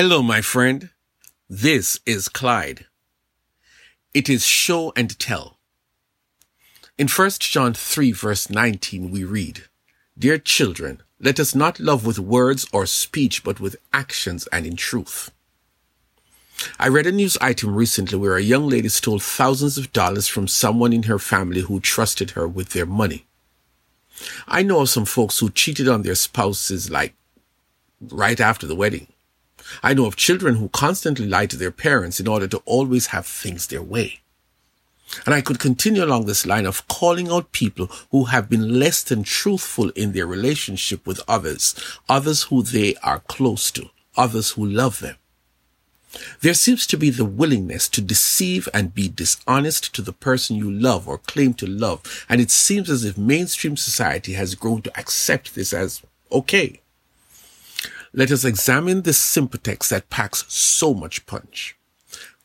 Hello, my friend. This is Clyde. It is show and tell. In 1 John 3 verse 19 we read, Dear children, let us not love with words or speech, but with actions and in truth. I read a news item recently where a young lady stole thousands of dollars from someone in her family who trusted her with their money. I know of some folks who cheated on their spouses like right after the wedding. I know of children who constantly lie to their parents in order to always have things their way. And I could continue along this line of calling out people who have been less than truthful in their relationship with others, others who they are close to, others who love them. There seems to be the willingness to deceive and be dishonest to the person you love or claim to love, and it seems as if mainstream society has grown to accept this as okay. Let us examine this simple text that packs so much punch.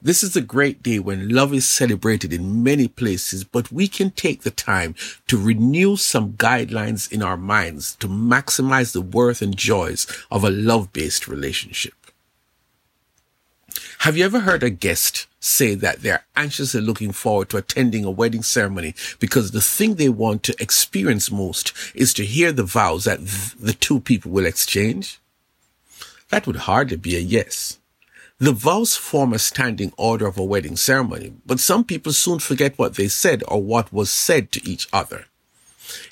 This is a great day when love is celebrated in many places, but we can take the time to renew some guidelines in our minds to maximize the worth and joys of a love-based relationship. Have you ever heard a guest say that they're anxiously looking forward to attending a wedding ceremony because the thing they want to experience most is to hear the vows that th- the two people will exchange? That would hardly be a yes. The vows form a standing order of a wedding ceremony, but some people soon forget what they said or what was said to each other.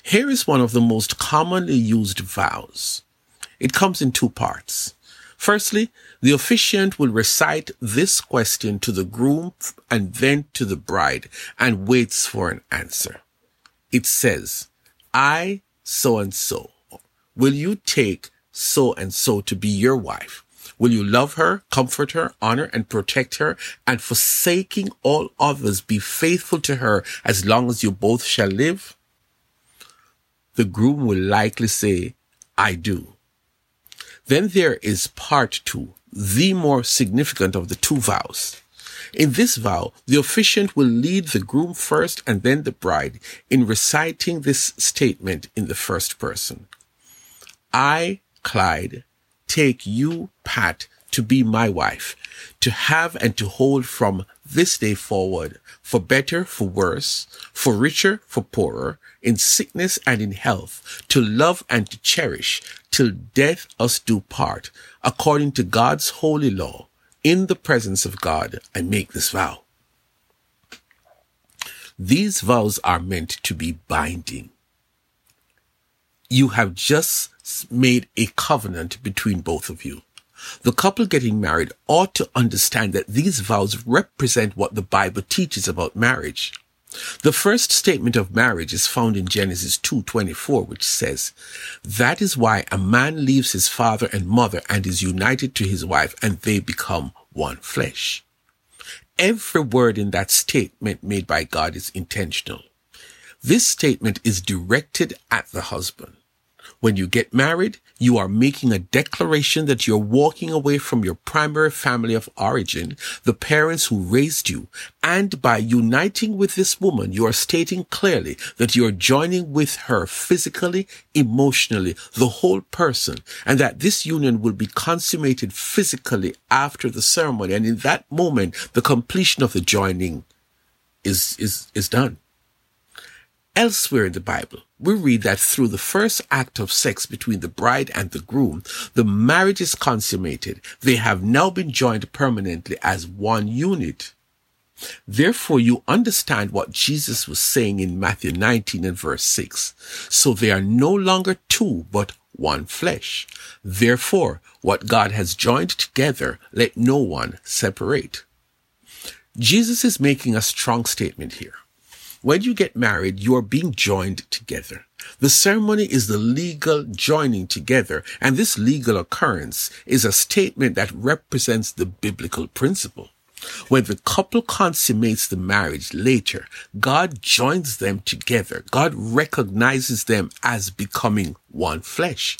Here is one of the most commonly used vows. It comes in two parts. Firstly, the officiant will recite this question to the groom and then to the bride and waits for an answer. It says, I, so and so, will you take so and so to be your wife? Will you love her, comfort her, honor and protect her, and forsaking all others be faithful to her as long as you both shall live? The groom will likely say, I do. Then there is part two, the more significant of the two vows. In this vow, the officiant will lead the groom first and then the bride in reciting this statement in the first person. I, Clyde, take you, Pat, to be my wife, to have and to hold from this day forward, for better, for worse, for richer, for poorer, in sickness and in health, to love and to cherish, till death us do part, according to God's holy law. In the presence of God, I make this vow. These vows are meant to be binding. You have just made a covenant between both of you. The couple getting married ought to understand that these vows represent what the Bible teaches about marriage. The first statement of marriage is found in Genesis 2:24 which says, "That is why a man leaves his father and mother and is united to his wife and they become one flesh." Every word in that statement made by God is intentional. This statement is directed at the husband. When you get married, you are making a declaration that you're walking away from your primary family of origin, the parents who raised you. And by uniting with this woman, you are stating clearly that you're joining with her physically, emotionally, the whole person, and that this union will be consummated physically after the ceremony. And in that moment, the completion of the joining is, is, is done. Elsewhere in the Bible, we read that through the first act of sex between the bride and the groom, the marriage is consummated. They have now been joined permanently as one unit. Therefore, you understand what Jesus was saying in Matthew 19 and verse 6. So they are no longer two, but one flesh. Therefore, what God has joined together, let no one separate. Jesus is making a strong statement here. When you get married, you are being joined together. The ceremony is the legal joining together, and this legal occurrence is a statement that represents the biblical principle. When the couple consummates the marriage later, God joins them together. God recognizes them as becoming one flesh.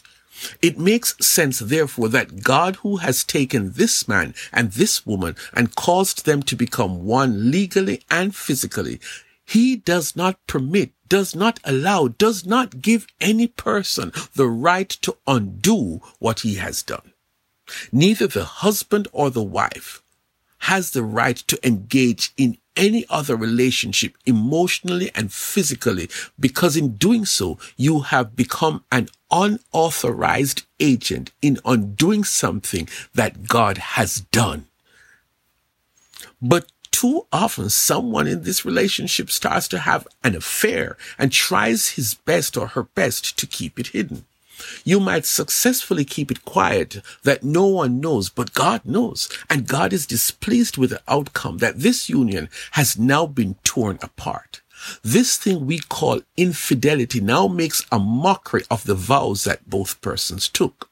It makes sense, therefore, that God who has taken this man and this woman and caused them to become one legally and physically he does not permit, does not allow, does not give any person the right to undo what he has done. Neither the husband or the wife has the right to engage in any other relationship emotionally and physically because in doing so, you have become an unauthorized agent in undoing something that God has done. But too often someone in this relationship starts to have an affair and tries his best or her best to keep it hidden. You might successfully keep it quiet that no one knows, but God knows. And God is displeased with the outcome that this union has now been torn apart. This thing we call infidelity now makes a mockery of the vows that both persons took.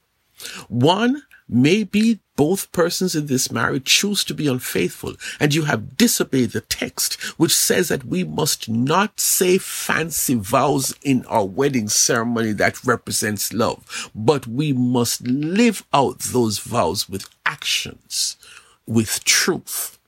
One Maybe both persons in this marriage choose to be unfaithful and you have disobeyed the text, which says that we must not say fancy vows in our wedding ceremony that represents love, but we must live out those vows with actions, with truth.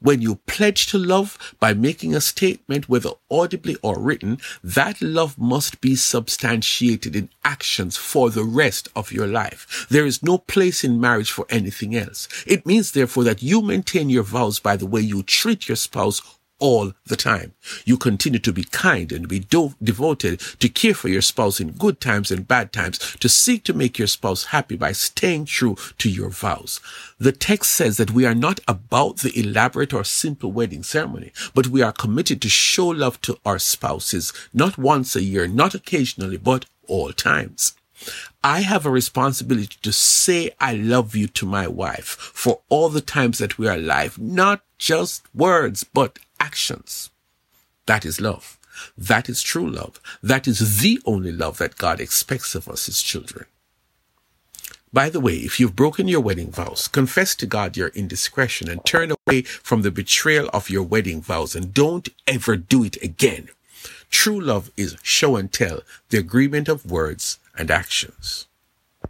When you pledge to love by making a statement, whether audibly or written, that love must be substantiated in actions for the rest of your life. There is no place in marriage for anything else. It means therefore that you maintain your vows by the way you treat your spouse all the time. You continue to be kind and be do- devoted to care for your spouse in good times and bad times, to seek to make your spouse happy by staying true to your vows. The text says that we are not about the elaborate or simple wedding ceremony, but we are committed to show love to our spouses, not once a year, not occasionally, but all times. I have a responsibility to say I love you to my wife for all the times that we are alive, not just words, but actions. That is love. That is true love. That is the only love that God expects of us, his children. By the way, if you've broken your wedding vows, confess to God your indiscretion and turn away from the betrayal of your wedding vows and don't ever do it again. True love is show and tell, the agreement of words and actions.